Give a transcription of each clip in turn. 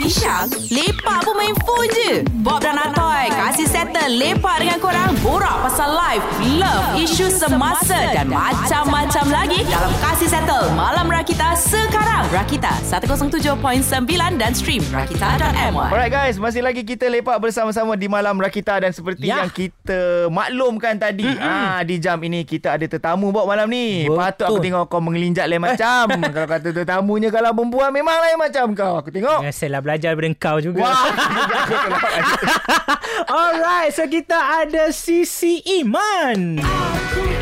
Syang, lepak pun main phone je. Bob dan Atoy kasih settle lepak dengan korang borak pasal life, love, isu semasa dan macam-macam lagi dalam Kasih Settle Malam Rakita sekarang. Rakita 107.9 dan stream rakita.my. Alright guys, masih lagi kita lepak bersama-sama di Malam Rakita dan seperti Ya. yang kita maklumkan tadi, ah di jam ini kita ada tetamu buat malam ni. Betul. Patut aku tengok kau mengelinjak lain macam. kalau kata tetamunya kalau perempuan memang lain macam kau. Aku tengok. Biasalah belajar daripada kau juga. Wah. Alright, so kita ada Sisi Iman. Aku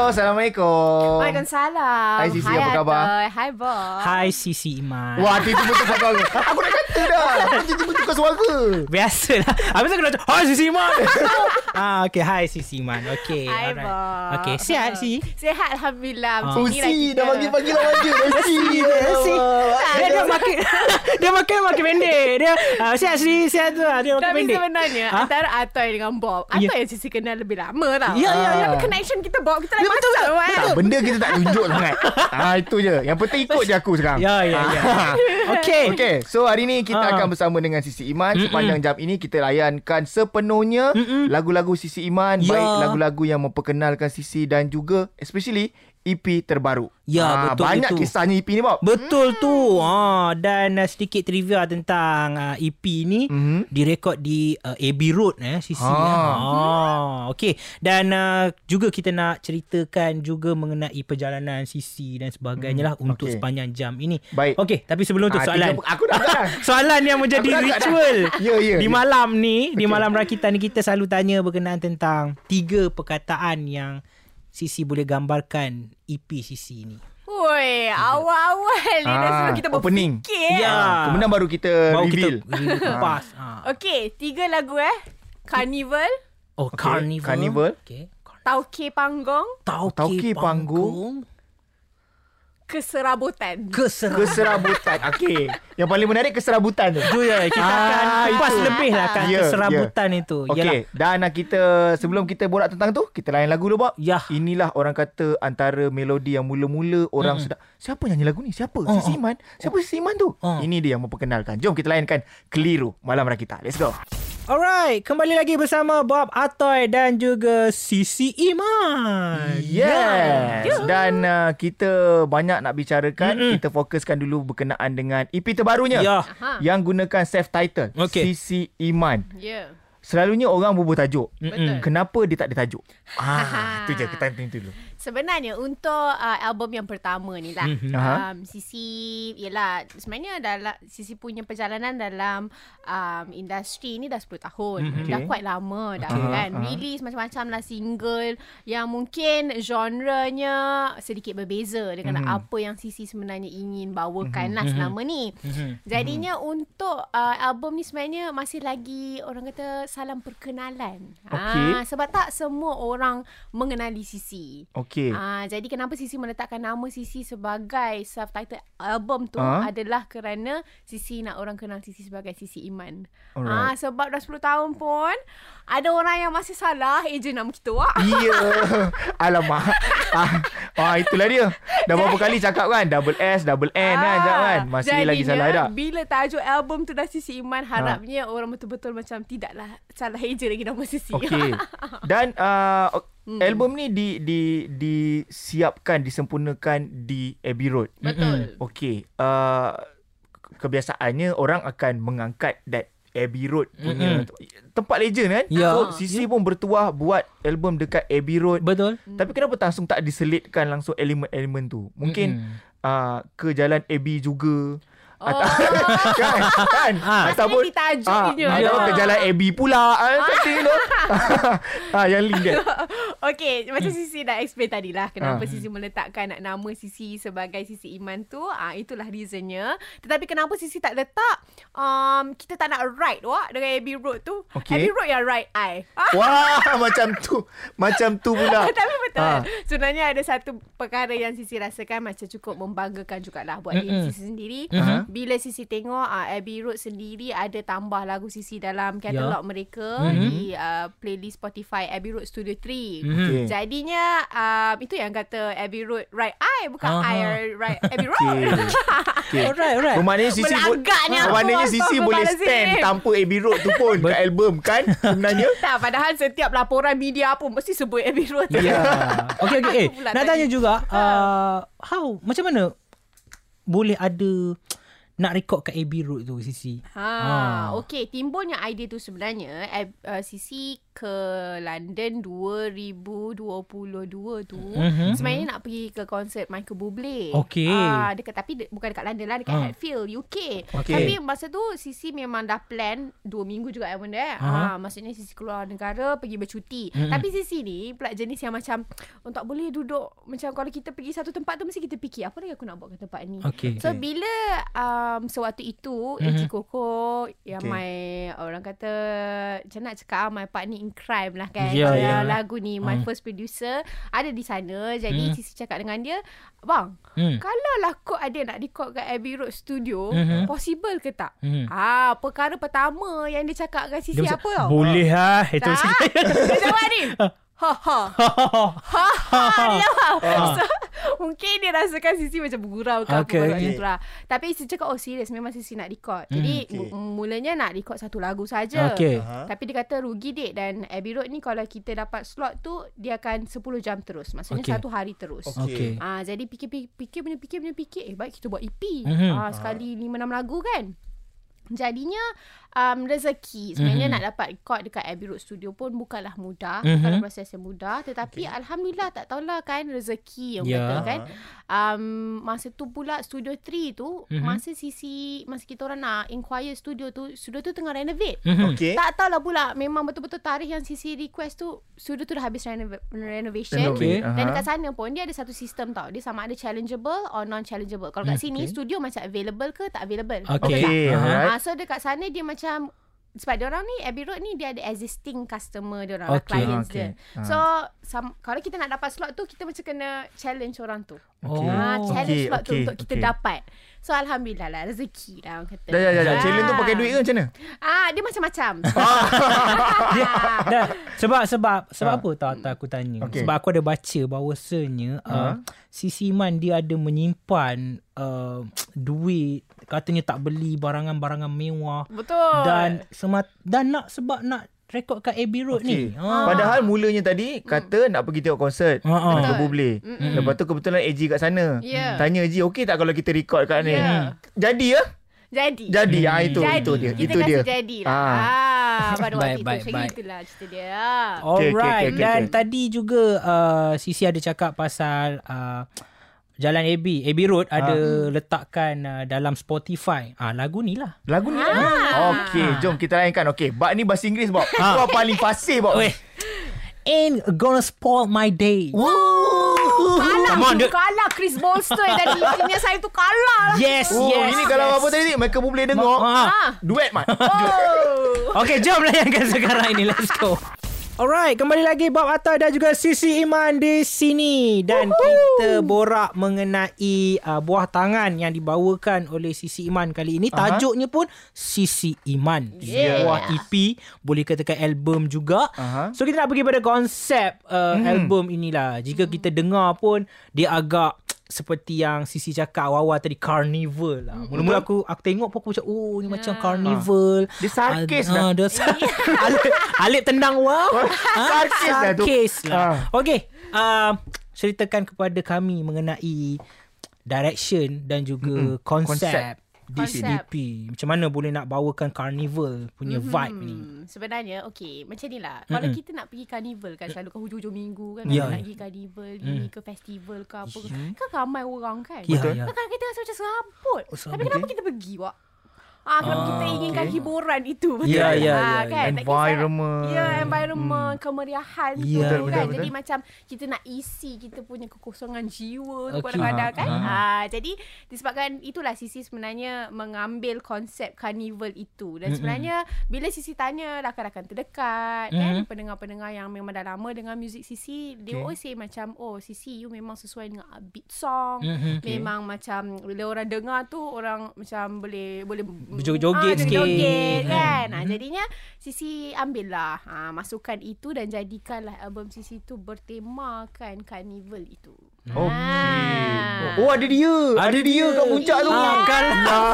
Hello, Assalamualaikum. Waalaikumsalam. Hai, Sisi, apa khabar? Atoy. Hai Bob. Hai Sisi Iman. Wah, tiba-tiba tukar suara. Aku dah kata dah. Tiba-tiba tukar suara. Biasalah. Habis tu kena macam, Hai Sisi Iman. ah, okay. Hai Sisi Iman. Okay. Hai alright. Bob. Okay, sihat Si? Sihat Alhamdulillah. Ah. Macam Oh, ni lah si. kita. Dah bagi-bagi lah baju. Si. Si. Dia, dia makin dia makin makin pendek. Dia uh, sihat Si, sihat tu. lah. Dia makin Tapi pendek. sebenarnya Ha? antara Atoy dengan Bob. Ya. Atoy yang sisi kenal lebih lama tau. Ya, ya, ya. Tapi connection kita Bob kita Ya, betul, kan. Tak, benda kita tak tunjuk sangat. Ah itu je. Yang penting ikut je aku sekarang. Ya, ya, ya. Okay. Okay, so hari ni kita Ah. akan bersama dengan Sisi Iman. Mm-mm. Sepanjang jam ini kita layankan sepenuhnya Mm-mm. lagu-lagu Sisi Iman. Ya. Baik lagu-lagu yang memperkenalkan Sisi dan juga especially EP terbaru. Ya, Ah, betul Banyak itu. kisahnya EP ni, Bob. Betul tu. Ha dan uh, sedikit trivia tentang uh, EP ni Mhm. direkod di uh, Abbey Road eh sisi. Ha. Ha. ha. Okey. Dan uh, juga kita nak ceritakan juga mengenai perjalanan sisi dan sebagainya lah untuk Okey. sepanjang jam ini. Baik. Okey, tapi sebelum tu Ah, soalan. tiga- aku dah soalan yang menjadi Aku dah. ritual. Ya, ya, Di ya. malam ni, di Okey. malam rakita ni kita selalu tanya berkenaan tentang tiga perkataan yang Sisi boleh gambarkan EP Sisi ni. Woi, awal-awal ni dah Ah, suruh kita opening. berfikir. Ya. Kemudian baru kita Baru reveal. kita kupas. Ha. Okey, tiga lagu eh. Carnival, Oh, Okey, Carnival. Carnival. Okay. Tauke Panggung, Tauke, Tauke panggung. Keserabutan. Keserabutan. Keserabutan. Okey. Yang paling menarik keserabutan tu. Tu ya, kita Ah, akan kupas lebih lah kan Ya, keserabutan itu. Okey, dan uh, kita sebelum kita borak tentang tu, kita layan lagu dulu, Bob. Ya. Inilah orang kata antara melodi yang mula-mula orang Mm-mm. sedap. Siapa nyanyi lagu ni? Siapa? Oh, Sisi oh. Siapa Sisi Iman tu? Oh. Ini dia yang memperkenalkan. Jom kita layankan Keliru Malam Rakita. Let's go. Alright, kembali lagi bersama Bob Atoy dan juga Sisi Iman. Yes. Dan uh, kita banyak nak bicarakan. Mm-mm. Kita fokuskan dulu berkenaan dengan EP terbarunya. Ya. Aha. Yang gunakan self-title. Okey. Sisi Iman. Ya. Selalunya orang berbuat tajuk. Betul. Kenapa dia tak ada tajuk? Ah, itu je kita tanya dulu. Sebenarnya untuk uh, album yang pertama ni lah Mhm. Um, Sisi Yelah Sebenarnya dalam Sisi punya perjalanan dalam um, Industri ni dah 10 tahun Mhm. Dah Okay. quite lama dah Okay. kan Aha. Release macam-macam lah single Yang mungkin genrenya Sedikit berbeza Dengan Mhm. apa yang Sisi sebenarnya ingin bawakan lah Mhm. selama ni Mhm. Jadinya untuk uh, album ni sebenarnya masih lagi orang kata salam perkenalan. Okey. Ah, sebab tak semua orang mengenali Sisi. Okey. Ah, jadi kenapa Sisi meletakkan nama Sisi sebagai self-titled album tu Ah. adalah kerana Sisi nak orang kenal Sisi sebagai Sisi Iman. Ah, Alright. sebab dah 10 tahun pun ada orang yang masih salah ejen nama kita wak. Ya. Alamak. ah, ah, itulah dia. Dah berapa kali cakap kan double S, double N kan, jap kan. Masih jadinya, lagi salah tak? Bila tajuk album tu dah Sisi Iman, harapnya orang betul-betul macam tidaklah salah eja lagi nama Sisi. Okey. Dan uh, Hmm. album ni di di disiapkan, disempurnakan di Abbey Road. Betul. Okey. Uh, kebiasaannya orang akan mengangkat that Abbey Road punya tempat legend kan. Ya. So Sisi pun bertuah buat album dekat Abbey Road. Betul. Tapi kenapa langsung tak diselitkan langsung elemen-elemen tu? Mungkin Mm-mm. uh, ke jalan Abbey juga. Oh. Atau, kan? kan? Ah. Ataupun ah, ataupun ke jalan Abbey pula. Ah, tu. ah, yang link dia. Okey, macam Sisi dah explain tadi lah kenapa Ah. Sisi meletakkan nak nama Sisi sebagai Sisi Iman tu. Ah itulah reasonnya. Tetapi kenapa Sisi tak letak um, kita tak nak ride wak dengan Abbey Road tu. Okey. Abbey Road yang ride I. Ah, Wah, macam tu. Macam tu pula. Tapi betul. Ah. Sebenarnya ada satu perkara yang Sisi rasakan macam cukup membanggakan jugalah buat Mm-mm. diri Sisi sendiri. Mhm. Bila Sisi tengok uh, Abbey Road sendiri ada tambah lagu Sisi dalam katalog mereka Mhm. di uh, playlist Spotify Abbey Road Studio 3. Mhm. Okay. Jadinya um, itu yang kata Abbey Road right I bukan Aha. I right Abbey Road. Okay. Alright, alright. Bermaknanya Sisi bo- Bermaknanya Sisi boleh stand tanpa Abbey Road tu pun kat album kan sebenarnya. tak, padahal setiap laporan media pun mesti sebut Abbey Road. Ya. Okay, okay. Eh, nak tadi. tanya juga, uh, how, macam mana boleh ada nak record kat Abbey Road tu, Sisi? Ha, Ah. okey, timbulnya idea tu sebenarnya Ab- uh, Sisi ke London 2022 tu Mhm. sebenarnya nak pergi ke konsert Michael Bublé. Okey. Ah, dekat tapi de, bukan dekat London lah, dekat Ah. Hatfield, UK. Okey. Tapi masa tu Sisi memang dah plan 2 minggu juga yang benda. eh. Ah. Ah, maksudnya Sisi keluar negara pergi bercuti. Mhm. Tapi Sisi ni pula jenis yang macam oh, tak boleh duduk macam kalau kita pergi satu tempat tu mesti kita fikir apa lagi aku nak buat kat tempat ni. Okay. So bila um, sewaktu itu mm-hmm. Mhm. Encik Koko yang Okay. my orang kata macam nak cakap ah, my partner in crime lah kan dalam ya. lagu ni my Hmm. first producer ada di sana jadi Hmm. Sisi cakap dengan dia bang Hmm. kalau lah kau ada nak record kat Abbey Road Studio Mhm. possible ke tak Mhm. Ah, perkara pertama yang dia cakap dengan Dia apa tau? Boleh lah. Itu tak. dia jawab ni. Ha ha. Ha ha. Dia jawab. So, mungkin dia rasakan Sisi macam bergurau ke Okay. apa tu lah. Tapi Sisi cakap oh serius memang Sisi nak record. Jadi okay. mu- mulanya nak record satu lagu saja. Okay. Aha. Tapi dia kata rugi dek dan Abbey Road ni kalau kita dapat slot tu dia akan 10 jam terus. Maksudnya Okay. satu hari terus. Okay. Ah jadi fikir-fikir punya fikir punya fikir eh baik kita buat EP. Mhm. Ah sekali 5 6 lagu kan. Jadinya um, rezeki sebenarnya Mhm. nak dapat record dekat Abbey Road Studio pun bukanlah mudah, Mhm. bukanlah proses yang mudah tetapi okay. alhamdulillah tak tahulah kan rezeki yang Ya. yeah. kata kan. Um, masa tu pula Studio 3 tu Mhm. masa sisi masa kita orang nak inquire studio tu, studio tu tengah renovate. Mhm. Okay. Tak tahulah pula memang betul-betul tarikh yang sisi request tu studio tu dah habis renov- renovation. Okay. Dan dekat sana pun dia ada satu sistem tau. Dia sama ada challengeable or non-challengeable. Kalau kat Hmm, sini okay. studio macam available ke tak available. Okay. Betul tak? Okay, Aha. alright. Ah, so dekat sana dia macam sebab dia orang ni Abbey Road ni dia ada existing customer dia orang, Okay. clients Okay. dia. Ah. So some, kalau kita nak dapat slot tu kita macam kena challenge orang tu. Oh. Ah, challenge Okay, slot tu okay, untuk kita okay. dapat. So alhamdulillah lah rezeki lah orang kata. Dah, dah, dah, dah. Ah. Challenge tu pakai duit ke macam mana? Ah, dia macam-macam. Dia, dah, sebab sebab sebab Ha. apa tahu tak aku tanya. Okey. Sebab aku ada baca bahawasanya uh. Sisi Iman dia ada menyimpan uh, duit katanya tak beli barangan-barangan mewah Betul. dan semat dan nak sebab nak rekod kat Abbey Road Okey. ni. Ha. Padahal mulanya tadi kata nak pergi tengok konsert. Ha, ha. Bublé. Mm-mm. Lepas tu kebetulan AG kat sana. Ya. Tanya AG okey tak kalau kita record kat ni? Ya. Jadi ya? Jadi. Jadi. Ah itu jadi. itu dia. Kita itu kasi dia. jadi lah. Ah. Ah, pada Baik, waktu itu. Macam itulah cerita dia. Okey, okey, Alright. okey, Dan okey. tadi juga uh, Sisi ada cakap pasal uh, Jalan Abbey, Abbey Road ada letakkan uh, dalam Spotify. Ah lagu ni lah. Lagu ni Ah. ah. Okey, jom kita layankan. Okey, bab ni bahasa Inggeris Bob. Kau paling fasih Bob. Weh. Ain't gonna spoil my day. Kalah Come on, tu, kalah Chris Bolster tadi. Senior saya tu kalah lah. Yes, Oh, yes. ini kalau yes. apa tadi Michael Bublé dengar. Ah. Ah. Duet mat. Oh. Okay, jom layankan sekarang ini. Let's go. Alright, kembali lagi Bob Atta dan juga Sisi Iman di sini dan kita borak mengenai uh, buah tangan yang dibawakan oleh Sisi Iman kali ini. Aha. Tajuknya pun Sisi Iman. Yeah. Sebuah EP, boleh katakan album juga. Aha. So kita nak pergi pada konsep uh, Hmm. album inilah. Jika kita dengar pun dia agak seperti yang Sisi cakap awal-awal tadi carnival lah. Mula-mula aku aku tengok pun aku macam oh ni macam carnival. Dia sarkis Ah, dah. dia sar- alip, alip tendang wow. Ah, Sarkis tu. Sarkis lah. Ah. Okey, uh, ceritakan kepada kami mengenai direction dan juga Mm-mm. konsep, Konsep. Di Konsep. CDP. Macam mana boleh nak bawakan carnival punya Mhm. vibe ni? Sebenarnya okey macam ni lah. Kalau Mm-mm. kita nak pergi carnival kan selalu kan hujung-hujung minggu kan Ya, nak ya. pergi carnival ini ke festival ke apa. Mhm. Kan ramai orang kan. Betul. ya. Kan kita rasa macam serabut. Oh. Tapi kenapa kita pergi wak? Ah, kalau Ah, kita inginkan okey. hiburan itu betul. Ya, ya, Ah, ya, kan? Tak kisah- Environment. Ya, environment, kemeriahan Ya, tu betul, kan. betul, Jadi betul. macam kita nak isi kita punya kekosongan jiwa tu Okey. kadang-kadang kan. Ah, Ah, jadi disebabkan itulah Sisi sebenarnya mengambil konsep carnival itu. Dan sebenarnya bila Sisi tanya rakan-rakan terdekat kan, Mhm. pendengar-pendengar yang memang dah lama dengan muzik Sisi, Okay. dia always say macam oh Sisi you memang sesuai dengan upbeat song. Mhm. Memang macam bila orang dengar tu orang macam boleh boleh Ah, sikit. joget kan. Ha, jadinya Sisi ambil lah ha, Masukkan itu Dan jadikanlah album Sisi tu Bertemakan Carnival itu Okey. Ah. Oh ada dia. Ada Ada dia kat puncak tu. Ah, kan. Lah.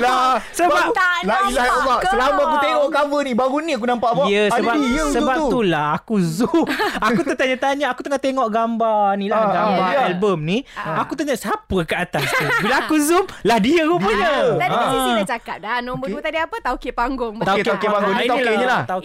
Lah. Sebab La ilaha nampak illallah. kau. Selama aku tengok cover ni, baru ni aku nampak bawa. Ya sebab ada dia sebab tu. itulah aku zoom. aku tertanya-tanya, aku tengah tengok gambar ni lah, Ah, gambar ah, ya. album ni. Aku tanya siapa kat atas tu. Bila aku zoom, lah dia rupanya. Tadi Ah. Sisi dah cakap dah Nombor Okey. dua tadi apa Tauke panggung Okey, tauke panggung. Ni Ah, taukenya inilah, lah.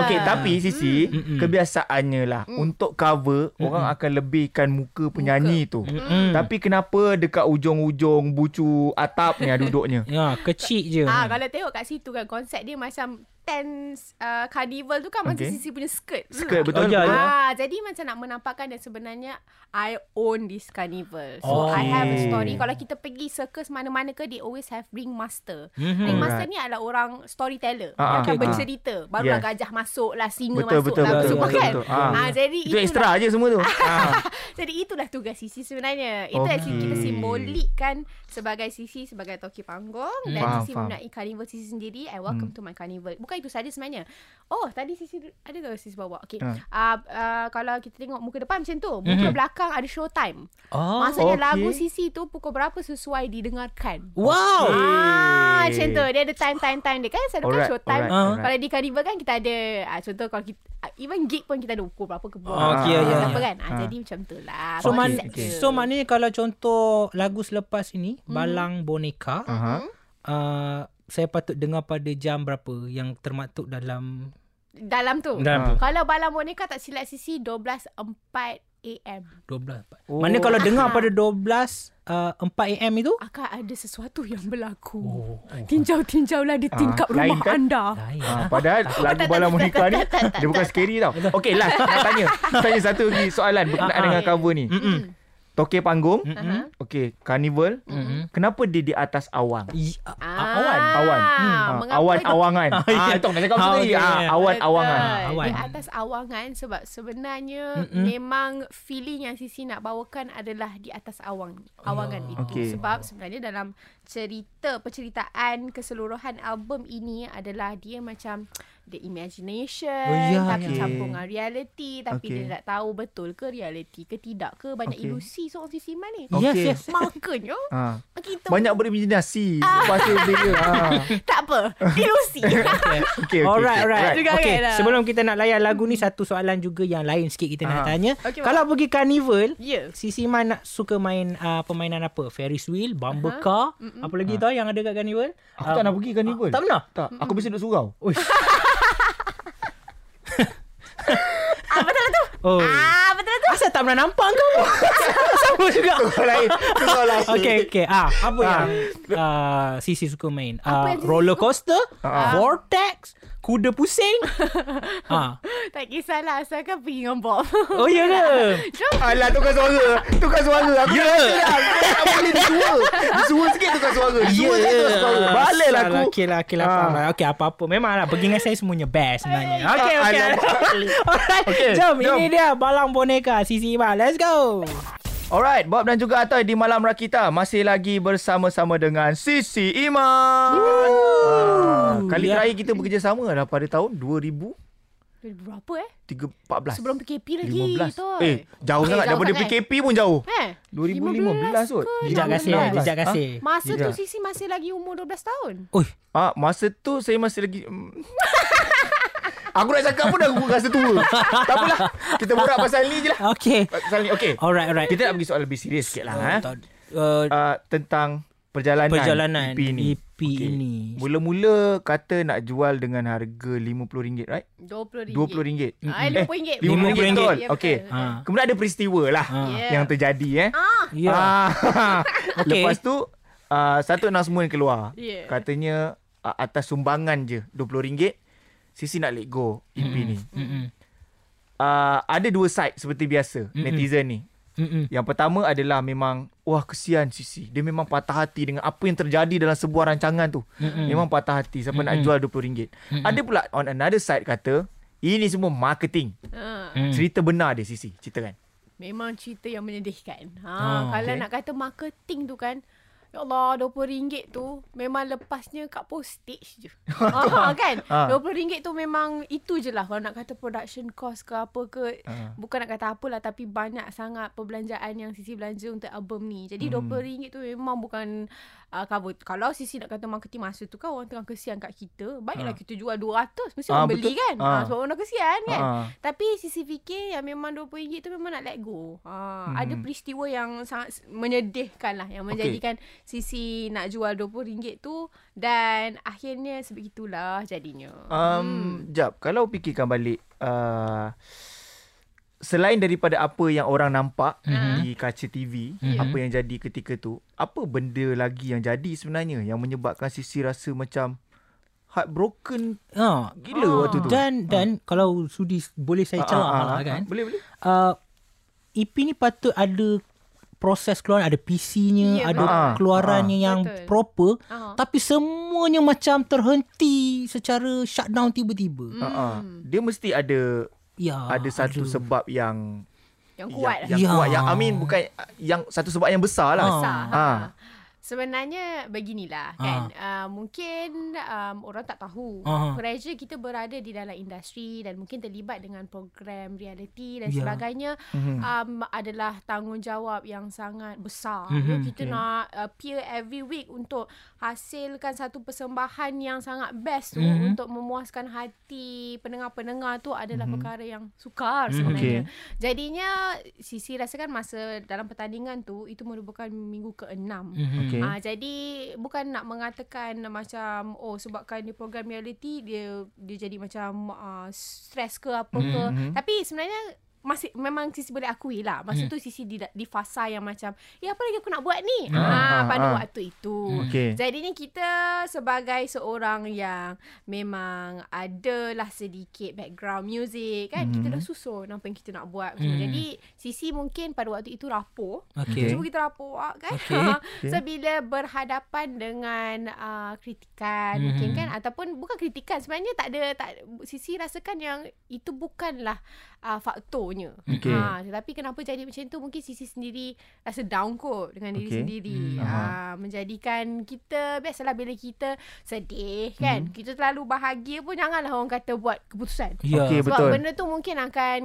Okey, tapi Sisi, kebiasaannya lah untuk cover orang akan lebihkan muka penyanyi tu. Mm-mm. Tapi kenapa dekat ujung-ujung bucu atap ni ah duduknya? Ya, kecil je. Ah, kalau tengok kat situ kan konsep dia macam tent uh, carnival tu kan macam Okey. sisi punya skirt. Skirt, betul? Oh, ya, ya. Ah, jadi macam nak menampakkan dan sebenarnya I own this carnival. So Oh. I have a Okay. story. Kalau kita pergi circus mana-mana ke they always have ringmaster. Mhm. Ringmaster Alright. ni adalah orang storyteller. Ah, yang akan okay, bercerita. Barulah Yeah. gajah masuk lah, singa Betul, masuk betul, lah. betul, semua betul, kan. betul. Ah. Ah, jadi Itu itulah- ekstra je semua tu. ah. jadi itulah tugas Sisi sebenarnya. Itu Okey. actually kita simbolikkan sebagai Sisi sebagai toki panggung dan Faham, Sisi faham. menaiki carnival Sisi sendiri and welcome to my carnival. Bukan itu saja sebenarnya. Oh, tadi Sisi ada ke Sisi bawa? Okey. Ha. Uh, uh, kalau kita tengok muka depan macam tu, muka Mhm. belakang ada show time. Oh. Maksudnya okey. lagu Sisi tu pukul berapa sesuai didengarkan. Wow. Ah, macam tu. Dia ada time-time-time dia kan. Selalu kan Alright, show time. alright, Ah. Kalau di carnival kan kita ada ah, contoh kalau kita ah, even gig pun kita ada ukur berapa ke buah. Oh, ya, Apa ya. kan? Ah, Ah. jadi macam tu lah. So, man, Konsep dia. so maknanya kalau contoh lagu selepas ini. Balang Boneka, Aha. uh, saya patut dengar pada jam berapa yang termaktub dalam Dalam tu. dalam tu? Kalau Balang Boneka tak silap sisi 12.4 AM. 12. Oh. Mana kalau dengar Ah. pada 12 uh, 4 AM itu? Akan ada sesuatu yang berlaku. Oh, Tinjau-tinjaulah di tingkap Ah, lain rumah kan? anda. Lain. Ah, padahal lagu Bala Monica ni dia bukan scary tau. Okey last nak tanya. Tanya satu lagi soalan berkenaan ah. dengan cover ni. Mm-mm. Toke panggung. Aha. Okey, carnival. Mm-mm. Kenapa dia di atas awang? I- a- Ah, a- awan. Awan. Ah, Ah, mengapa awan awangan. Ah, itu nak cakap macam tadi. okey, awan Betul. awangan. Awan. Di atas awangan sebab sebenarnya Mm-mm. memang feeling yang Sisi nak bawakan adalah di atas awang awangan Oh, itu. okey. Sebab sebenarnya dalam cerita penceritaan keseluruhan album ini adalah dia macam the imagination Oh, ya, tapi ya. campur dengan reality tapi Okey. dia tak tahu betul ke reality ke tidak ke banyak Okey. ilusi seorang Sisi Iman ni. Yes, Okey. yes. Makanya Ah. kita Banyak berimajinasi lepas tu dia. Ah. tak apa ilusi. Okey, okey. Alright, alright. Juga Okay, kan, ah. sebelum kita nak layan lagu ni, satu soalan juga yang lain sikit kita nak Ah. tanya. Okey, Kalau pergi carnival, Ya. Sisi Man nak suka main uh, permainan apa? Ferris wheel, bumper car, apa lagi tau yang ada kat carnival? Aku tak nak pergi carnival. Tak pernah? Tak, aku biasa duduk surau. Uish. Ah betul tu. Oh. Ah betul tu. Asal tak pernah nampak kau? Sama juga. lain. Surau lain. Okay, okay. Ah, apa Ah. yang uh, Sisi suka main? Apa Uh, yang roller coaster, Ah. vortex, kuda pusing. ah. Tak kisahlah asalkan pergi dengan Bob. Oh, ya ke? Jom. Alah tukar suara. Tukar suara. Aku yeah. tak boleh disua. Disua sikit tukar suara. Disua sikit tukar suara. Balik lah aku. Okey lah, okey lah. Ah. faham lah. Okey, apa-apa. Memanglah pergi dengan saya semuanya best sebenarnya. Okey, okey. Alright, Okey, jom. jom. Ini dia Balang Boneka Sisi Iman. Let's go. Alright, Bob dan juga Atoy di Malam Rakita masih lagi bersama-sama dengan Sisi Iman. Ah, kali Ya. terakhir kita bekerjasama adalah pada tahun 2014. Berapa eh? Sebelum PKP lagi 15. tu. Eh, jauh sangat jauh daripada sangat. PKP pun jauh. Eh? 2015 kot. Jejak 16? kasih, jejak kasih. Masa tu. Sisi masih lagi umur 12 tahun. Oi, Ah, masa tu saya masih lagi mm. Aku nak cakap pun dah rasa tua. tak apalah. Kita borak pasal ni je lah. okey. Pasal ni. Okey. Alright, alright. Kita nak pergi soal lebih serius sikit lah. eh. Uh, Uh, tentang perjalanan, perjalanan EP ni. EP ini. Mula-mula kata nak jual dengan harga RM50, right? RM20. RM20. Ah, RM50. RM50 RM50. betul. Ya, Okey. betul. Ha. Kemudian ada peristiwa lah Ha. Yeah. yang terjadi eh. Ah, Ya. Ah. Okey. Lepas tu uh, satu announcement keluar. Yeah. Katanya uh, atas sumbangan je RM20 Sisi nak let go EP ni. Mm-mm. Uh, ada dua side seperti biasa Mm-mm. netizen ni. Mm-mm. Yang pertama adalah memang wah kesian Sisi. Dia memang patah hati dengan apa yang terjadi dalam sebuah rancangan tu. Mm-mm. Memang patah hati sampai nak Mm-mm. jual RM20. Ada pula on another side kata ini semua marketing. ah. Mm. Cerita benar dia Sisi. Ceritakan. Memang cerita yang menyedihkan. Ha, Oh, kalau okey. nak kata marketing tu kan Ya Allah, RM20 tu memang lepasnya kat postage je. kan? Ah. RM20 tu memang itu je lah. Kalau nak kata production cost ke apa ke. Ah. Bukan nak kata apa lah. Tapi banyak sangat perbelanjaan yang Sisi belanja untuk album ni. Jadi Hmm. RM20 tu memang bukan uh, cover. Kalau Sisi nak kata marketing masa tu kan orang tengah kesian kat kita. Baiklah Ah. kita jual 200. Mesti Ah, orang beli betul. kan? Ah. Ah. sebab orang dah kesian kan? Ah. Tapi Sisi fikir yang memang RM20 tu memang nak let go. Ha, Hmm. Ada peristiwa yang sangat menyedihkan lah. Yang menjadikan Sisi nak jual RM20 tu. Dan akhirnya sebegitulah jadinya. Um, jap, kalau fikirkan balik uh, selain daripada apa yang orang nampak mm-hmm. di kaca TV, mm-hmm. apa yang jadi ketika tu, apa benda lagi yang jadi sebenarnya yang menyebabkan Sisi rasa macam heartbroken Ha. gila Ah. waktu tu. Dan dan kalau sudi boleh saya Ah, cakap ah, ah, lah kan. ah, Boleh boleh. Uh, EP ni patut ada proses keluaran ada PC-nya, Ya, ada betul. keluarannya Ah, yang betul. proper. Ah. Tapi semuanya macam terhenti secara shutdown tiba-tiba. Ha ah. Dia mesti ada Ya. ada satu aduh. sebab yang Yang kuat lah. yang, yang Ya. kuat yang I mean bukan yang satu sebab yang besar lah. Ah. besar. Ah. Ha. Sebenarnya beginilah Ah. kan. Uh, mungkin um, orang tak tahu. Ah. Pressure kita berada di dalam industri dan mungkin terlibat dengan program reality dan Ya. sebagainya Mhm. um, adalah tanggungjawab yang sangat besar. Mhm, Mm-hmm. Kita okay. nak appear every week untuk hasilkan satu persembahan yang sangat best tu Mhm. untuk memuaskan hati pendengar-pendengar tu adalah Mhm. perkara yang sukar Mhm. sebenarnya. Okay. Jadinya Sisi rasakan masa dalam pertandingan tu itu merupakan minggu ke-6. Mhm. Okay. Ah jadi bukan nak mengatakan macam oh sebabkan dia program reality dia dia jadi macam uh, stres ke apa ke. Mhm. Tapi sebenarnya masih memang Sisi boleh akui lah. Masa tu Sisi di, di fasa yang macam ya apa lagi aku nak buat ni? Ah, Ah, ah, pada ah. waktu itu. Okay. Jadinya kita sebagai seorang yang memang adalah sedikit background music kan. Mhm. Kita dah susun apa yang kita nak buat. Mhm. Jadi Sisi mungkin pada waktu itu rapuh. Okey. Cuba kita rapuh kan. Okey. Okey. so bila berhadapan dengan uh, kritikan Mhm. mungkin kan ataupun bukan kritikan sebenarnya tak ada tak Sisi rasakan yang itu bukanlah uh, faktornya. Okey. Ha tetapi kenapa jadi macam tu mungkin Sisi sendiri rasa down kot dengan diri Okey. sendiri. Hmm. Ha menjadikan kita biasalah bila kita sedih kan Mhm. kita terlalu bahagia pun janganlah orang kata buat keputusan. Ya. Okey, Sebab betul. benda tu mungkin akan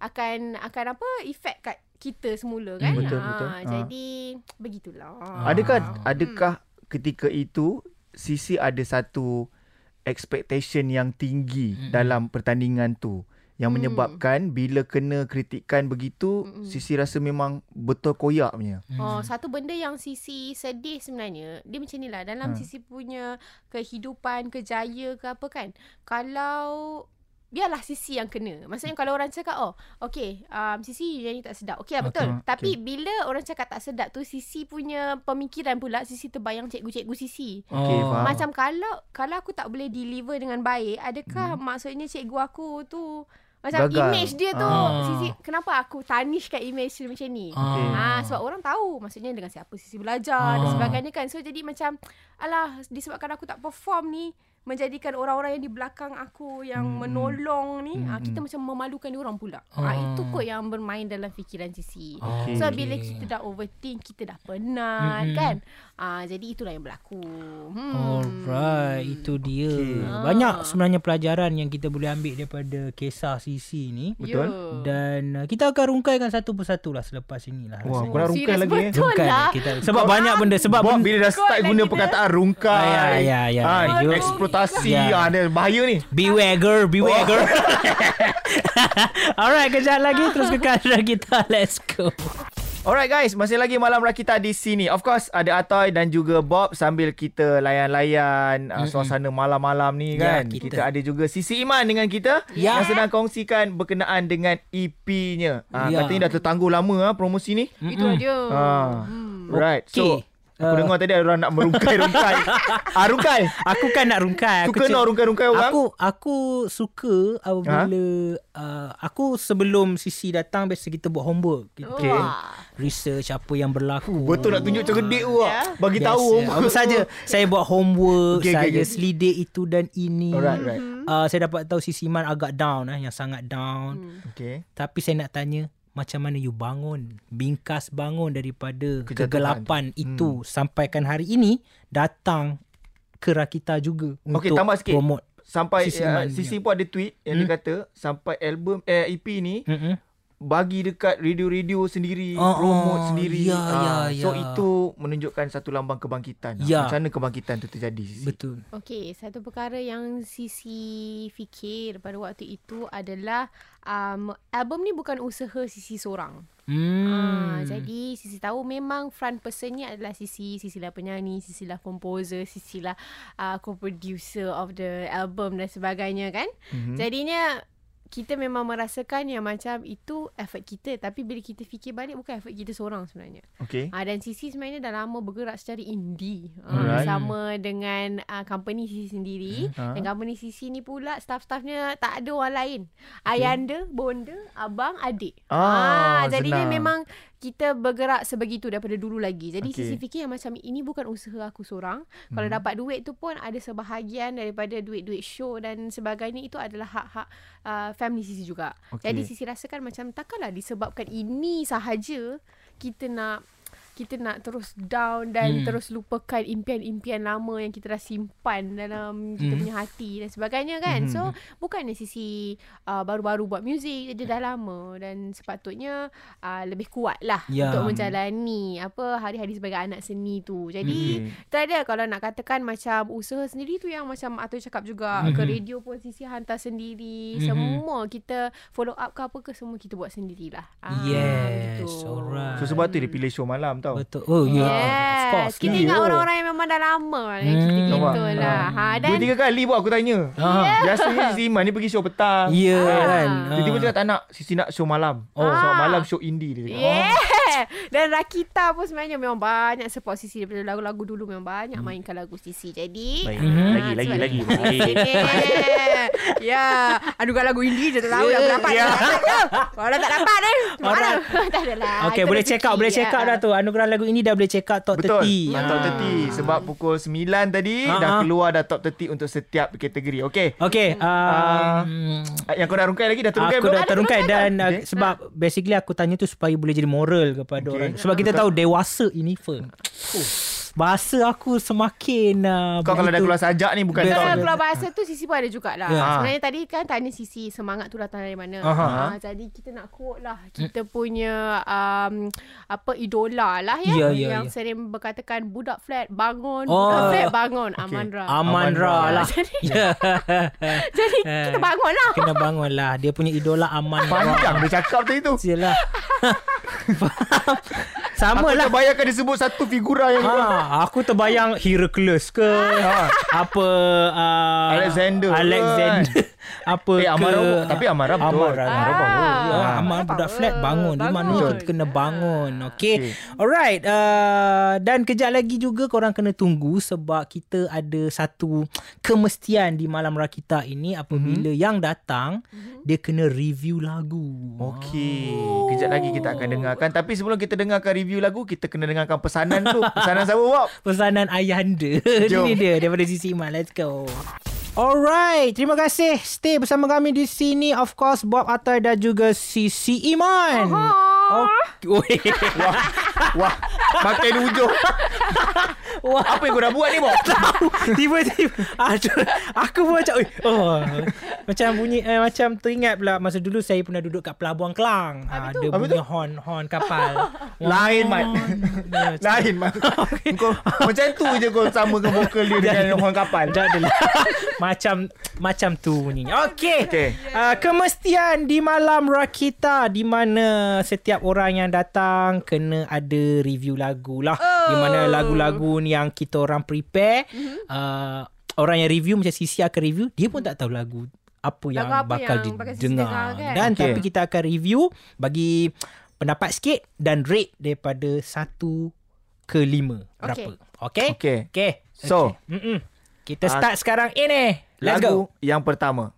akan akan apa efek kat kita semula kan. Hmm, betul, Ah, betul. Ah. Jadi begitulah. Adakah Hmm. adakah ketika itu Sisi ada satu expectation yang tinggi Mm-mm. dalam pertandingan tu yang Mm. menyebabkan bila kena kritikan begitu Mm-mm. Sisi rasa memang betul koyak punya. Oh, satu benda yang Sisi sedih sebenarnya, dia macam ni lah. Ha. Dalam Sisi punya kehidupan, kejaya ke apa kan. Kalau biarlah Sisi yang kena. Maksudnya kalau orang cakap, oh, okay, um, Sisi yang ni tak sedap. Okay lah, betul. Okay, Tapi bila orang cakap tak sedap tu, Sisi punya pemikiran pula, Sisi terbayang cikgu-cikgu Sisi. Okey, Oh. faham. Macam kalau kalau aku tak boleh deliver dengan baik, adakah hmm. maksudnya cikgu aku tu macam Gagal. image dia tu Ah. Sisi kenapa aku tarnishkan image dia macam ni? Okey. Ah sebab orang tahu maksudnya dengan siapa Sisi belajar Ah. dan sebagainya kan. So jadi macam alah disebabkan aku tak perform ni menjadikan orang-orang yang di belakang aku yang Hmm, menolong ni hmm, ah, kita hmm. macam memalukan dia orang pula. Ah. Ah itu kot yang bermain dalam fikiran Sisi. Okey. So bila kita dah overthink, kita dah penat Mm-mm. kan. Ah jadi itulah yang berlaku. Hmm. Alright, itu dia. Banyak Ah. sebenarnya pelajaran yang kita boleh ambil daripada kisah Sisi ni. Betul. Dan uh, kita akan rungkaikan satu persatu lah selepas inilah. Wah, rasanya. kau rungkai lagi eh. Rungkai lah. kita sebab banyak benda sebab Bob benda, bila dah start Kau guna lagi perkataan rungkai. Ya, ya, ya. Ah, You- eksploitasi. Ya. Ah, ada bahaya ni. beware girl, beware Oh. girl. Alright, kejap lagi terus kekal kita. Let's go. Alright guys, masih lagi Malam Rakita di sini. Of course, ada Atoy dan juga Bob sambil kita layan-layan uh, suasana malam-malam ni Ya, kan. kita. kita. ada juga Sisi Iman dengan kita Ya. yang sedang kongsikan berkenaan dengan EP-nya. Uh, Ya. Katanya dah tertangguh lama ah promosi ni. Itu dia. Ah. Hmm. Right. So, Okey. Aku Uh, dengar tadi ada orang nak merungkai-rungkai. ah, rungkai. Aku kan nak rungkai. Aku Suka cek- nak rungkai-rungkai orang? Aku aku suka apabila Ha? uh, aku sebelum Sisi datang biasa kita buat homework. Kita Okey. Wah. research apa yang berlaku. Betul nak tunjuk cerdik tu. Yeah. Bagi tahu. Biasa. Apa saja saya buat homework, okay, saya okey. selidik itu dan ini. Alright, right. Uh, saya dapat tahu Sisi Man agak down eh, yang sangat down. Hmm. Okay. Tapi saya nak tanya, macam mana you bangun, bingkas bangun daripada Kejatuhan kegelapan itu sampaikan hari ini datang ke Rakita juga Okey, untuk tambah sikit. promote. Sampai Sisi uh, Sisi pun ada tweet yang Hmm. dia kata sampai album eh, EP ni Mm-mm. Bagi dekat radio-radio sendiri, Oh, promote oh, sendiri. ya, Ah, ya, So ya. itu menunjukkan satu lambang kebangkitan. Ya. Macam mana kebangkitan tu terjadi Sisi? Betul. Okey, satu perkara yang Sisi fikir pada waktu itu adalah um, album ni bukan usaha Sisi seorang. Hmm. Ah, jadi Sisi tahu memang front person ni adalah Sisi, Sisi lah penyanyi, Sisi lah composer, Sisi lah uh, co-producer of the album dan sebagainya kan. Mhm. Mm-hmm. Jadinya kita memang merasakan yang macam itu effort kita tapi bila kita fikir balik bukan effort kita seorang sebenarnya. Okay. Ah dan Sisi sebenarnya dah lama bergerak secara indie. Alright. Ah sama dengan uh, company Sisi sendiri. Ah. Dan company Sisi ni pula staff-staffnya tak ada orang lain. Ayanda, bonda, abang, adik. Ah, jadinya senang. memang kita bergerak sebegitu daripada dulu lagi. Jadi okay. Sisi fikir yang macam ini bukan usaha aku seorang. Hmm. Kalau dapat duit tu pun ada sebahagian daripada duit-duit show dan sebagainya itu adalah hak-hak uh, family Sisi juga. Okay. Jadi Sisi rasakan macam takkanlah disebabkan ini sahaja kita nak kita nak terus down dan Hmm. hmm. terus lupakan impian-impian lama yang kita dah simpan dalam kita Hmm. punya hati dan sebagainya kan. Hmm. So bukannya sisi uh, baru-baru buat muzik dia dah lama dan sepatutnya uh, lebih kuat lah Ya. untuk menjalani apa hari-hari sebagai anak seni tu. Jadi Hmm. tak ada kalau nak katakan macam usaha sendiri tu yang macam Atul cakap juga Mhm. ke radio pun sisi hantar sendiri Mhm. semua kita follow up ke apa ke semua kita buat sendirilah. Ah, Yes, gitu. alright. So sebab tu dia pilih show malam tau. Betul. Oh, ya. Yeah. Yes. Of course. Kita lah. ingat Ya. orang-orang yang memang dah lama yang Hmm. kita gitu lah. Ha, Dua dan tiga kali buat aku tanya. Ah. Biasanya Sisi Iman ni pergi show petang. Ya Ah. kan. Tiba-tiba cakap tak nak Sisi nak show malam. Oh. So Ah. malam show indie dia cakap. Yeah. Dan Rakita pun sebenarnya memang banyak support Sisi daripada lagu-lagu dulu memang banyak mainkan lagu Sisi. Jadi Baik. Ah, Lagi, lagi, lagi. Yeah. ya, adukan lagu indie je tak tahu dah berapa. Ya. Kalau tak dapat ni, mana? tak adalah. Okay, boleh check out, boleh check out ya. dah tu. Anugerah lagu ini dah boleh check out top Betul. 30. Ah. Top 30 sebab pukul 9 tadi Ah, dah ah. keluar dah top 30 untuk setiap kategori. Okey. Okay, Ah, um, Yang kau dah rungkai lagi dah terungkai aku dah terungkai dan uh, Okay. sebab basically aku tanya tu supaya boleh jadi moral kepada Okay. orang. Sebab kita tahu dewasa ini firm. Bahasa aku semakin uh, Kau kalau dah keluar sajak ni bukan Betul. Kalau keluar bahasa tu Sisi pun ada jugalah. Ya. Yeah. Sebenarnya tadi kan tanya Sisi semangat tu datang dari mana. Aha. Ha, jadi kita nak quote lah kita punya um, apa idola lah ya, Ya, ya, yang ya. sering berkatakan budak flat bangun, Oh. budak flat bangun Amandra. Amandra lah. Jadi, Ya. jadi kita bangun lah. Kena bangun lah. Dia punya idola Amandra. Panjang dia cakap tadi tu. Sialah. Sama Aku lah. terbayangkan dia sebut satu figura yang Ha, aku terbayang Hercules ke apa uh, Alexander Alexander apa Eh, ke Amara- tapi Amara betul. Amara, Amara Amara bagus. Ya, Ah. Amara budak flat bangun. Di mana Bangun. kita kena bangun. Okay. Okay. Alright. Uh, dan kejap lagi juga korang kena tunggu sebab kita ada satu kemestian di Malam Rakita ini apabila yang datang dia kena review lagu. Okey, kejap lagi kita akan dengarkan. Tapi sebelum kita dengarkan review lagu, kita kena dengarkan pesanan dulu. Pesanan siapa? Pesanan ayahanda. Jom. Ini dia daripada Sisi Iman. Let's go. Alright, terima kasih stay bersama kami di sini. Of course, Bob Atai dan juga Sisi Iman. Oh, Wah, wah, makin hujung. Wah. Apa yang kau dah buat ni, Bob? Tiba-tiba Aduh, Aku pun macam "Oi, oh, Macam bunyi eh, Macam teringat pula Masa dulu saya pernah duduk Kat Pelabuhan Kelang ah, Ada Apa bunyi horn Horn kapal Lain, Mat. Ya, Lain, Mat. Kau, macam tu je kau samakan vokal dia dengan orang kapal. Tak adalah Macam Macam tu bunyinya Okey Okey. uh, Kemestian di malam Rakita Di mana Setiap orang yang datang Kena ada review lagu lah Di mana lagu-lagu ni Yang kita orang prepare uh, Orang yang review Macam Sisi akan review Dia pun tak tahu lagu apa yang Lagu apa bakal yang bakal didengar dengar kan? dan Okey. tapi kita akan review bagi pendapat sikit dan rate daripada 1 ke 5 berapa okey Okey. okey So, okay. Mm-mm. kita Ah, start sekarang ini let's lagu go yang pertama.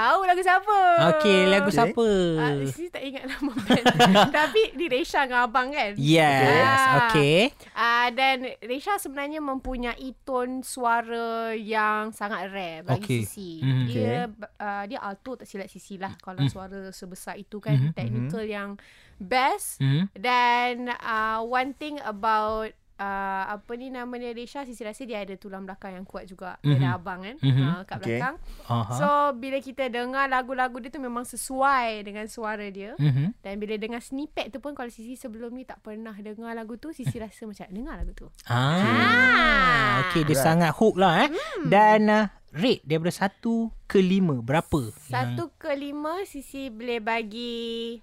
Tahu lagu siapa. Okey, lagu Okey. siapa? Ah, Sisi tak ingat nama band. Tapi ni Resha dengan abang kan? Yes, Ah. okey. Ah dan Resha sebenarnya mempunyai tone suara yang sangat rare bagi Okey. Sisi. Mhm. Dia uh, dia alto tak silap Sisi lah kalau Mhm. suara sebesar itu kan Mhm. technical yang best. Hmm. Dan uh, one thing about uh, apa ni nama dia Resha Sisi rasa dia ada tulang belakang yang kuat juga. Mhm. ada abang kan Mhm. uh, kat Okay. belakang. Aha. So bila kita dengar lagu-lagu dia tu memang sesuai dengan suara dia. Mhm. Dan bila dengar snippet tu pun kalau Sisi sebelum ni tak pernah dengar lagu tu, Sisi rasa macam dengar lagu tu. Ah. Okey, dia Right. sangat hook lah eh. Hmm. Dan uh, rate daripada 1 ke 5 berapa? Satu ke lima Sisi boleh bagi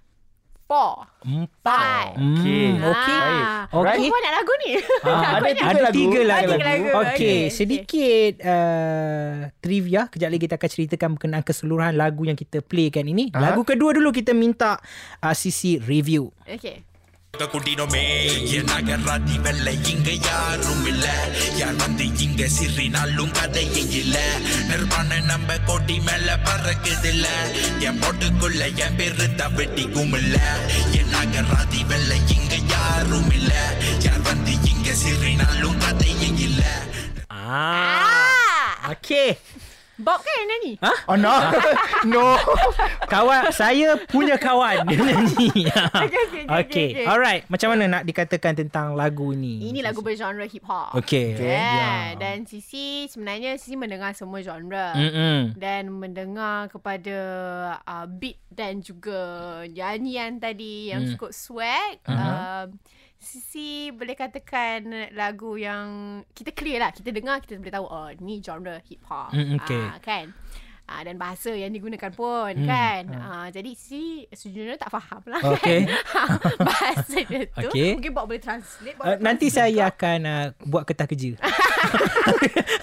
four. Empat. Okey. Hmm, okey. Baik. Okey. Berapa banyak lagu ni? Ah, Ada tiga ada lagu. tiga lagu. Ada tiga lagu. Okey, Okey, sedikit uh, trivia. Kejap lagi kita akan ceritakan berkenaan keseluruhan lagu yang kita playkan ini. Aha. Lagu kedua dulu kita minta uh, sisi review. Okay. குடினோமே என் நகராதி வெள்ளை இங்க யாரும் இல்ல. யார் வந்து இங்க சிறினாலும் கதையே இல்ல. நிர்வாண நம்ம கொடி மேல பறக்குதில்ல. என் போட்டுக்குள்ள என் பேரு தான் வெட்டிக்கும் இல்ல. என் நகராதி வெள்ளை இங்க யாரும் இல்ல. யார் வந்து இங்க சிறினாலும் கதையே இல்ல. Ah. Bob kan yang nyanyi? Oh no. no. Kawan saya punya kawan dia nyanyi. okay, okay, okay, Okey. okay. Alright. Macam mana nak dikatakan tentang lagu ni? Ini lagu bergenre hip hop. Okey. Yeah. Dan Sisi sebenarnya Sisi mendengar semua genre. Mm-mm. Dan mendengar kepada uh, beat dan juga nyanyian tadi yang Hmm. cukup swag. Uh, Sisi boleh katakan lagu yang kita clear lah. Kita dengar kita boleh tahu oh ni genre hip hop. Hmm, okay. Ah, kan? Ah, dan bahasa yang digunakan pun Hmm. kan. Ah, jadi si sejujurnya tak faham lah Okay. kan. bahasa dia tu. Okay. Mungkin Bob boleh translate. Bob Uh, boleh nanti translate saya juga. akan uh, buat kertas kerja.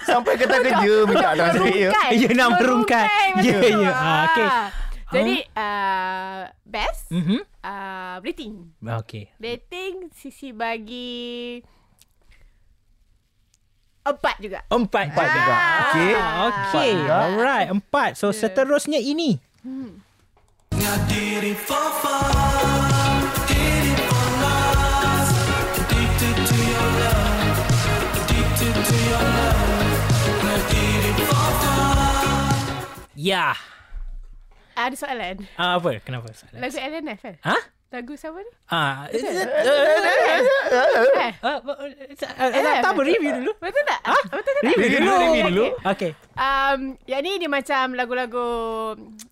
Sampai kata kerja minta translate ya. Ya, nak merungkai. Ya, ya. Ah, okey. Jadi uh, best Mhm. uh, rating. Okey. Rating Sisi bagi empat juga. Empat Empat juga. Okey. Ah, Okey. Empat juga. Alright. Empat. So seterusnya ini. Ngadiri Fafa Did it for us Addicted to your love Addicted to your love Ngadiri Fafa Ya. Ada soalan. Ah, apa? Kenapa? soalan? Lagu LNF kan? Ha? Lagu siapa ni? Ah, eh, Eh, tak apa review dulu. betul tak? Ha? Betul tak? Review dulu, Okay, review okay. dulu. Okey. Um, yang ni dia macam lagu-lagu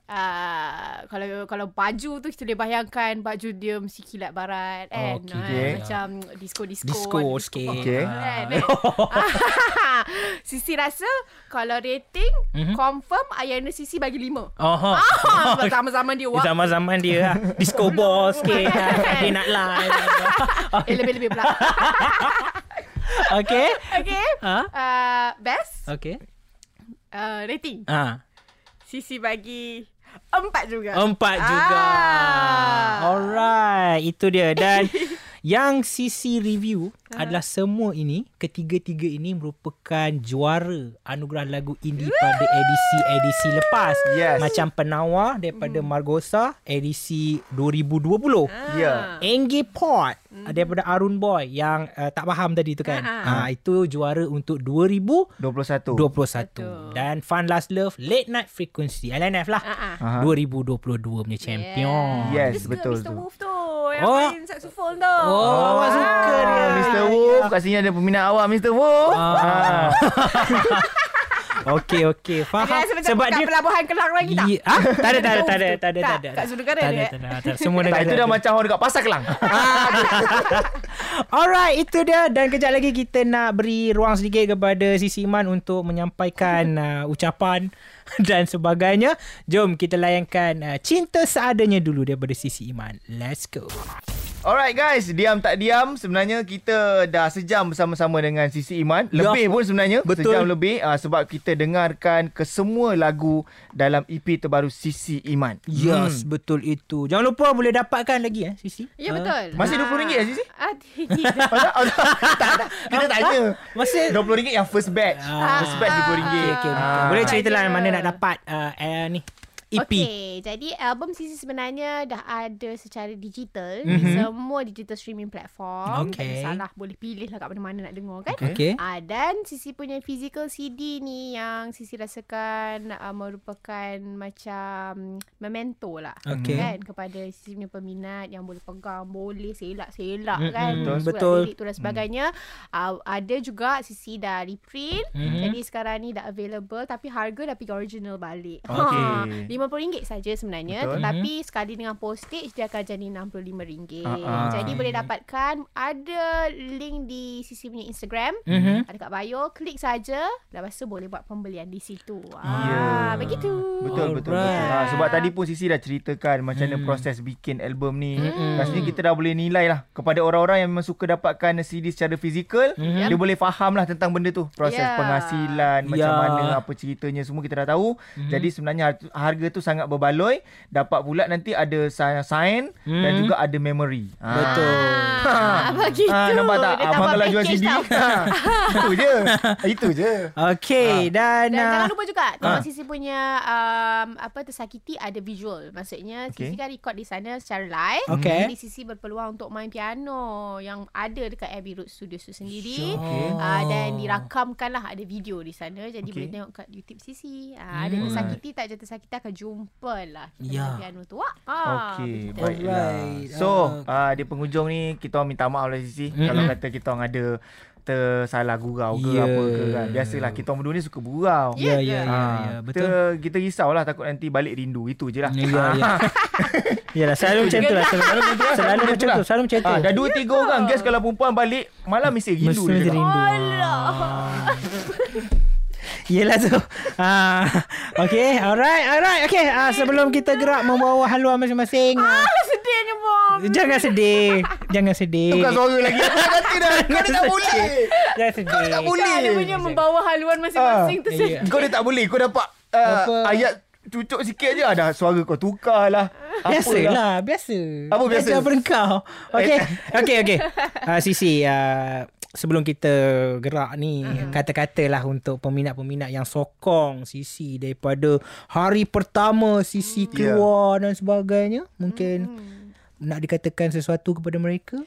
uh, kalau kalau baju tu kita boleh bayangkan baju dia mesti kilat barat kan. Okey. Ah, Okay. Macam disco-disco. Disco ada sikit. pop Okay. Kan? Sisi rasa kalau rating Mhm. confirm Ayana Sisi bagi lima. Oh. Ah, Sama-sama dia wak. Zaman-zaman dia lah. Disco ball sikit. ah, Dia nak live. Eh, lebih-lebih pula. Okey. okay. Ha? Uh, best Okey. Uh, rating. Ah, Sisi bagi empat juga. empat juga. Ah. Alright, itu dia dan yang sisi review adalah semua ini ketiga-tiga ini merupakan juara anugerah lagu indie pada edisi-edisi lepas. Yes. Macam penawar daripada Margosa edisi 2020. Ya. Engge Port daripada Arun Boy yang uh, tak faham tadi tu kan. Ah. Ah itu juara untuk 2021 21. Betul. dan Fun Last Love Late Night Frequency LNF lah. Ah, ah. Aha. 2022 punya champion. Yes, Dia suka betul Mr. tu. Wolf tu. Yang Oh. main saxophone tu. Oh, awak suka dia. Mr. Wolf kat sini ada peminat awak Mr. Wolf. Ah. Okey okey faham Dia macam sebab kat pelabuhan Kelang lagi tak? Ye- ah, tak ada tak ada tak ada Tak, ada tak ada. kat dia, eh? tak ada, tak ada. Semua negara. itu dah macam orang dekat Pasar Kelang. Alright, itu dia dan kejap lagi kita nak beri ruang sedikit kepada Sisi Iman untuk menyampaikan uh, ucapan dan sebagainya. Jom kita layankan uh, Cinta Seadanya dulu daripada Sisi Iman. Let's go. Alright guys, diam tak diam sebenarnya kita dah sejam bersama-sama dengan Sisi Iman. Ya. Lebih pun sebenarnya, Betul. sejam lebih uh, sebab kita dengarkan kesemua lagu dalam EP terbaru Sisi Iman. Yes, hmm. betul itu. Jangan lupa boleh dapatkan lagi eh Sisi. Ya Ah, betul. Masih RM20 ya, Sisi? Ah, tidak. Oh, tak, tak, tak, tak. Kita tanya. Masih RM20 yang first batch. Ah. First batch RM20. Okay, okay. Ah. Boleh cerita lah Saja. mana nak dapat uh, uh, ni EP. Okay, jadi album Sisi sebenarnya dah ada secara digital Mhm. mm-hmm. di semua digital streaming platform. Okay. Tak salah, boleh pilih lah kat mana-mana nak dengar kan. Okay. Okay. Ah dan Sisi punya physical CD ni yang Sisi rasakan uh, merupakan macam memento lah. Okay. Kan kepada Sisi punya peminat yang boleh pegang, boleh selak-selak Mm-mm, kan. betul. Surat Betul. lirik tu dan sebagainya. Uh, ada juga Sisi dah reprint. Mhm. Jadi sekarang ni dah available tapi harga dah pergi original balik. Okey. Ha, RM50 saja sebenarnya Betul. tetapi sekali dengan postage dia akan jadi RM65. Ah, ah. Jadi boleh dapatkan ada link di sisi punya Instagram. Mhm. Ada kat bio, klik saja lepas tu boleh buat pembelian di situ. Ya. Ah, begitu. Betul betul betul. Alright. Ha, sebab tadi pun Sisi dah ceritakan macam mana Hmm. proses bikin album ni. Hmm. Rasanya kita dah boleh nilai lah kepada orang-orang yang memang suka dapatkan CD secara fizikal, Mhm. dia boleh faham lah tentang benda tu. Proses Ya. penghasilan, macam Ya. mana, apa ceritanya semua kita dah tahu. Jadi sebenarnya har- harga tu sangat berbaloi. Dapat pula nanti ada sign dan Hmm. juga ada memory. Ha. Betul. Ah, begitu. Ha, nampak tak? Dia Abang kalau jual CD. Ha. Itu je. Itu je. Okay. Dan, Dan uh, jangan lupa juga tengok Ah. Sisi punya um, apa tersakiti ada visual. Maksudnya Okay. Sisi kan record di sana secara live. Okay. Jadi Sisi berpeluang untuk main piano yang ada dekat Abbey Road Studios tu sendiri. Okay. Uh, dan dirakamkan lah ada video di sana. Jadi Okay. boleh tengok kat YouTube Sisi. Uh, Ada Hmm. tersakiti tak ada tersakiti akan jumpa lah kita Ya. piano tu. Wah. Ah, Okey, begitu. baiklah. So, Uh, di penghujung ni kita orang minta maaf lah Sisi Mm-mm. kalau kata kita orang ada tersalah gurau ke Ya. apa ke kan. Biasalah kita orang berdua ni suka gurau. Ya, ya, ya, Ah, ya. Betul. Kita, kita risaulah takut nanti balik rindu. Itu je lah. Ya, ya. Yalah, selalu macam tu lah. Selalu, selalu macam tu. Selalu macam tu. Ah, dah dua tiga orang guys kalau perempuan balik malam mesti rindu Mesti rindu. Yelah tu. Ah, okay, alright, alright. Okay, ah, sebelum kita gerak membawa haluan masing-masing. Ah, Sedihnya bom. jangan sedih. Jangan sedih. Tukar suara lagi. Aku dah kata dah. Kau ni tak boleh. Jangan sedih. tak boleh. Dia punya membawa haluan masing-masing tu. Ya. Kau ni tak boleh. Kau dapat uh, Apa? ayat cucuk sikit je. Ada suara kau tukar lah. Biasalah, biasa. Apa biasa? Belajar daripada kau. Okay, okay, okay. Uh, Sisi, uh, sebelum kita gerak ni, uh-huh. kata-kata lah untuk peminat-peminat yang sokong Sisi daripada hari pertama Sisi keluar dan sebagainya. Mungkin nak dikatakan sesuatu kepada mereka?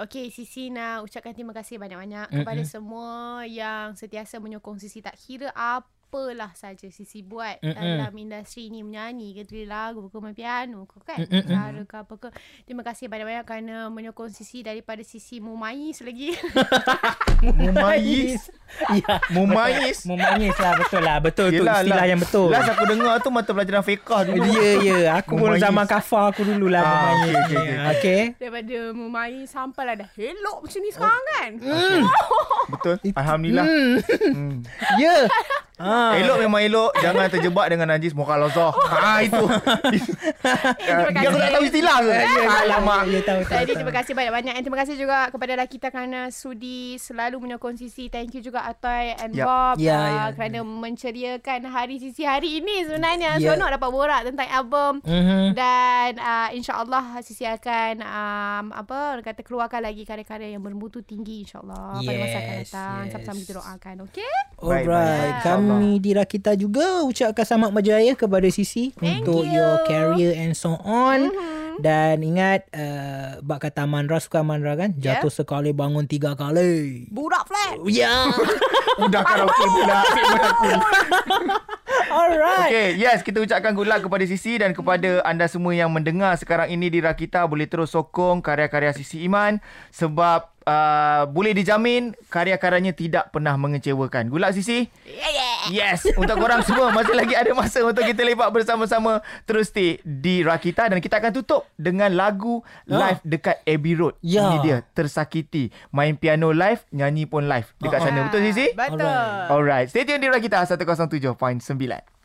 Okey, Sisi nak ucapkan terima kasih banyak-banyak mm-hmm. kepada semua yang sentiasa menyokong Sisi tak kira apalah saja Sisi buat Mm-mm. mm-hmm. dalam industri ni menyanyi ke tulis lagu ke main piano ke kan Mm-mm. cara ke apa ke. Terima kasih banyak-banyak kerana menyokong Sisi daripada Sisi Mumais lagi. Mumais. ya. Mumais. Memangis lah betul lah Betul tu Yelah, istilah lah. yang betul Last aku dengar tu mata pelajaran fiqah dulu. Ya ya Aku pun zaman kafar aku dulu lah Ah, Memangis okey, okey, ni. okey. Okay daripada Mumais sampai lah dah elok macam ni sekarang kan. Betul. Alhamdulillah. Hmm. Hmm. Ya Ah. Elok memang elok. Jangan terjebak dengan najis mukhalazah. Ha itu. terima Dia aku tak tahu istilah ke? Alamak. Ya tahu tahu Jadi terima kasih banyak-banyak And terima kasih juga kepada Rakita kerana sudi selalu menyokong Sisi. Thank you juga Atoy and Yap. Bob Ya, uh, ya. kerana menceriakan hari Sisi hari ini sebenarnya. Ya. Seronok dapat borak tentang album. Mhm. Dan uh, insyaAllah Sisi akan um, apa orang kata keluarkan lagi karya-karya yang bermutu tinggi insyaAllah pada masa akan Yes, datang. yes. Sama-sama kita doakan. Okay? Alright, kami di Rakita juga ucapkan selamat berjaya kepada Sisi Thank untuk you. your career and so on. Dan ingat uh, bak kata Mandra suka Mandra kan? Yeah. Jatuh sekali bangun tiga kali. Burak flat. Ya. Udah karaoke pula. Alright. Okay, yes, kita ucapkan good luck kepada Sisi dan kepada anda semua yang mendengar sekarang ini di Rakita boleh terus sokong karya-karya Sisi Iman sebab uh, boleh dijamin karya-karyanya tidak pernah mengecewakan. Good luck Sisi. Yeah, yeah. Yes, untuk korang semua masih lagi ada masa untuk kita lepak bersama-sama terus stay di Rakita dan kita akan tutup dengan lagu live dekat Abbey Road. Ya. Ini dia, Tersakiti. Main piano live, nyanyi pun live dekat sana. Betul Sisi? Betul. Alright. Alright, stay tune di Rakita 107.9.